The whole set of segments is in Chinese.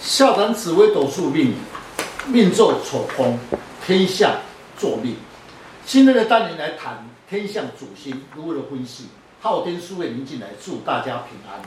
下谈紫微斗数命，命坐丑宫，天相作命。今天的单元来谈天相主星如何的分析。昊天书院您进来，祝大家平安。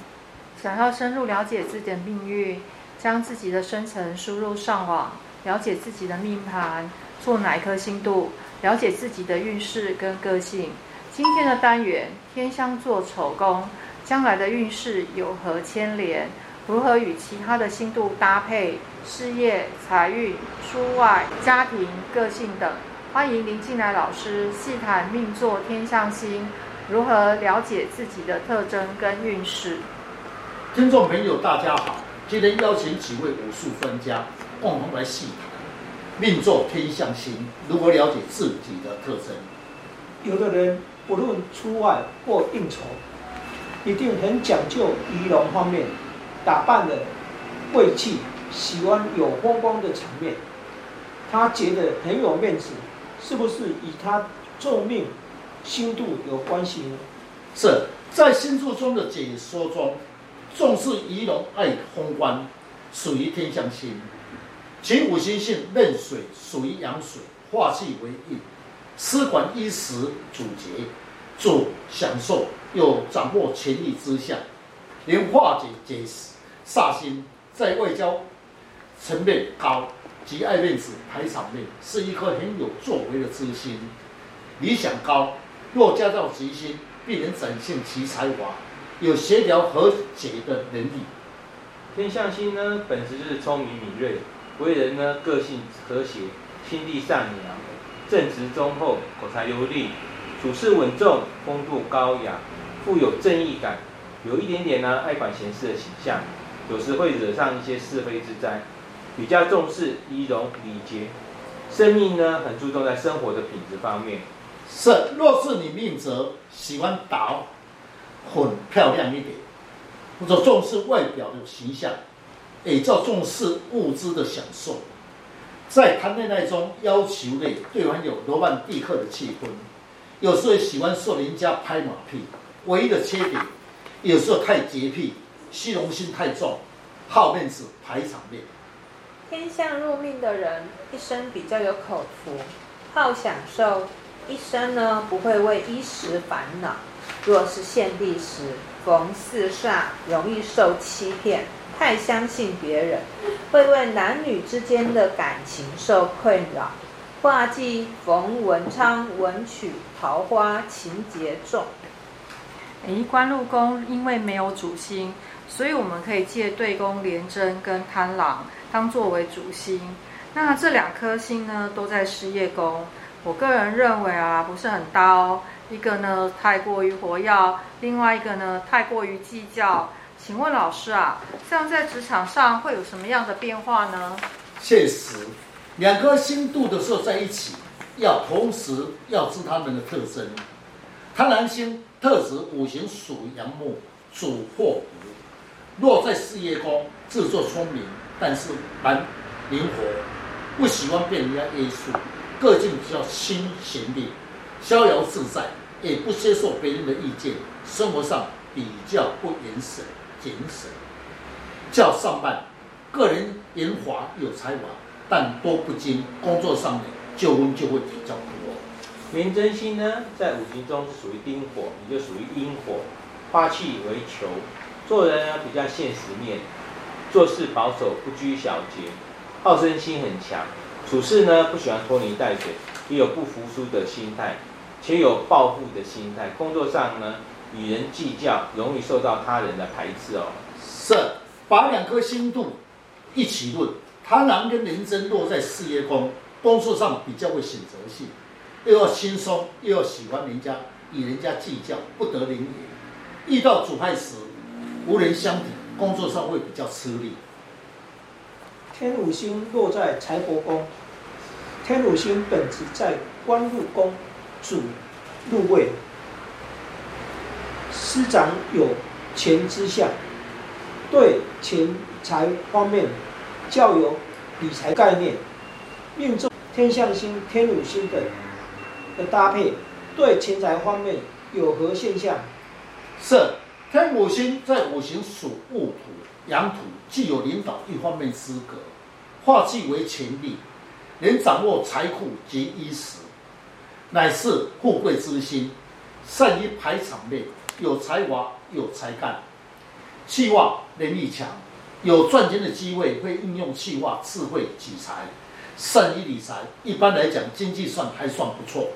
想要深入了解自己的命运，将自己的生辰输入上网，了解自己的命盘，做哪一颗星度，了解自己的运势跟个性。今天的单元，天相做丑宫，将来的运势有何牵连？如何与其他的星度搭配？事业、财运、出外、家庭、个性等，欢迎林进来老师细谈命座天象星，如何了解自己的特征跟运势。听众朋友，大家好，今天邀请几位武术专家共同来细谈命座天象星，如何了解自己的特征。有的人不论出外或应酬，一定很讲究仪容方面。打扮的贵气，喜欢有风光的场面，他觉得很有面子，是不是与他坐命星度有关系呢？是在星座中的解说中，重视仪容、爱风光，属于天相星。其五行性壬水属于阳水，化气为印，司管衣食主节，主享受又掌握权力之下，连化解结死。煞星在外交层面高，极爱面子、排场面，是一颗很有作为的知星。理想高，若加到吉星，必能展现其才华，有协调和解的能力。天相星呢，本质就是聪明敏锐，为人呢个性和谐，心地善良，正直忠厚，口才流利，处事稳重，风度高雅，富有正义感，有一点点呢爱管闲事的形象。有时会惹上一些是非之灾，比较重视仪容礼节，生命呢很注重在生活的品质方面。是，若是你命则喜欢打很漂亮一点，或者重视外表的形象，也较重视物质的享受，在谈恋爱中要求内对方有罗曼蒂克的气氛，有时候喜欢受人家拍马屁，唯一的缺点，有时候太洁癖。虚荣心太重，好面子、排场面。天相入命的人一生比较有口福，好享受，一生呢不会为衣食烦恼。若是现地时逢四煞，容易受欺骗，太相信别人，会为男女之间的感情受困扰。化忌逢文昌、文曲、桃花，情节重。诶，官禄宫因为没有主星。所以我们可以借对宫廉贞跟贪狼当作为主星，那这两颗星呢都在事业宫。我个人认为啊，不是很搭哦。一个呢太过于活跃，另外一个呢太过于计较。请问老师啊，这样在职场上会有什么样的变化呢？确实，两颗星度的时候在一起，要同时要知他们的特征。贪狼星特质五行属于阳木，主祸福。若在事业宫，自作聪明，但是蛮灵活，不喜欢被人家约束，个性比较清闲的，逍遥自在，也不接受别人的意见，生活上比较不严谨、谨慎。叫上半，个人圆滑有才华，但多不精，工作上面纠纷就会比较多。明真心呢，在五行中属于丁火，也就属于阴火，化气为囚。做人呢比较现实面，做事保守，不拘小节，好胜心很强，处事呢不喜欢拖泥带水，也有不服输的心态，且有报复的心态。工作上呢与人计较，容易受到他人的排斥哦。是，把两颗星度一起论，贪狼跟廉贞落在事业宫，工作上比较会选择性，又要轻松，又要喜欢人家，与人家计较，不得人缘。遇到阻碍时，无人相抵，工作上会比较吃力。天武星落在财帛宫，天武星本质在官禄宫主禄位，师长有钱之相，对钱财方面较有理财概念。命中天象星、天武星的的搭配，对钱财方面有何现象？是。天五星在五行属戊土，阳土具有领导一方面资格，化气为权力，能掌握财库及衣食，乃是富贵之心，善于排场面，有才华有才干，气化能力强，有赚钱的机会，会运用气化智慧取财，善于理财。一般来讲，经济算还算不错。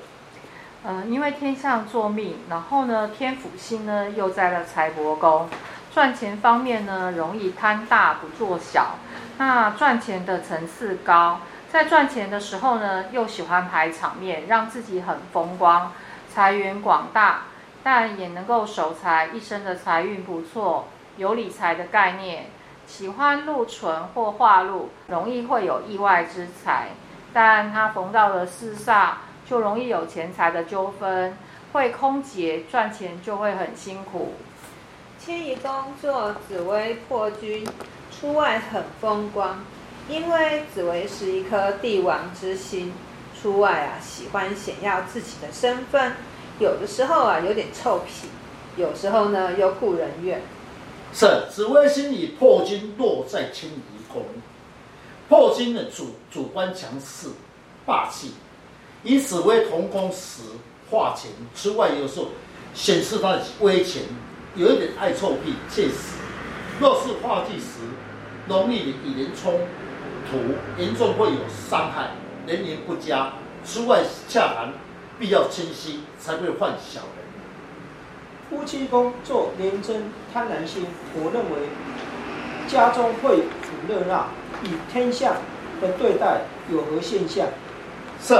呃，因为天相坐命，然后呢，天府星呢又在了财帛宫，赚钱方面呢容易贪大不做小，那赚钱的层次高，在赚钱的时候呢又喜欢排场面，让自己很风光，财源广大，但也能够守财，一生的财运不错，有理财的概念，喜欢禄存或化禄，容易会有意外之财，但他逢到了四煞。就容易有钱财的纠纷，会空劫，赚钱就会很辛苦。迁移宫做紫薇破军，出外很风光，因为紫薇是一颗帝王之星，出外啊喜欢显耀自己的身份，有的时候啊有点臭屁，有时候呢又顾人怨。是紫微星以破军落在迁移宫，破军的主主观强势，霸气。以此为同工时化权，出外有时候显示他的威权，有一点爱臭屁，确实。若是化忌时，容易与人冲突，严重会有伤害，人缘不佳。出外洽谈必要清晰，才会犯小人。夫妻宫做廉贞贪婪星，我认为家中会很热闹，与天象的对待有何现象？是。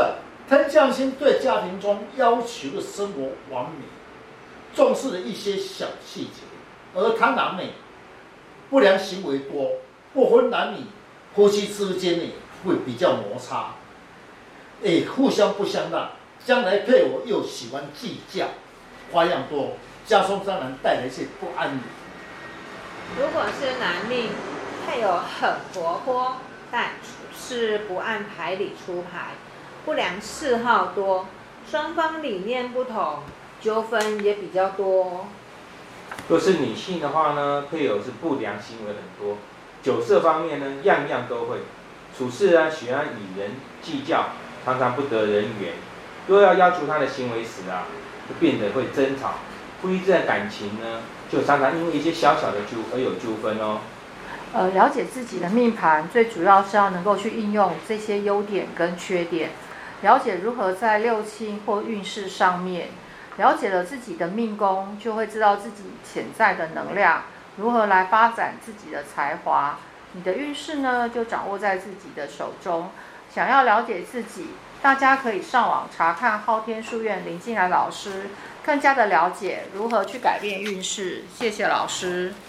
天相星对家庭中要求的生活完美，重视的一些小细节，而贪狼呢，不良行为多，不分男女，夫妻之间呢会比较摩擦，哎，互相不相让，将来配偶又喜欢计较，花样多，家中当然带来一些不安宁。如果是男命，配偶很活泼，但是不按牌理出牌。不良嗜好多，双方理念不同，纠纷也比较多。若是女性的话呢，配偶是不良行为很多，酒色方面呢，样样都会，处事啊喜欢与人计较，常常不得人缘。若要要求他的行为时啊，就变得会争吵，夫妻之间感情呢，就常常因为一些小小的纠而有纠纷哦。呃，了解自己的命盘，最主要是要能够去应用这些优点跟缺点。了解如何在六亲或运势上面，了解了自己的命宫，就会知道自己潜在的能量，如何来发展自己的才华。你的运势呢，就掌握在自己的手中。想要了解自己，大家可以上网查看昊天书院林进来老师，更加的了解如何去改变运势。谢谢老师。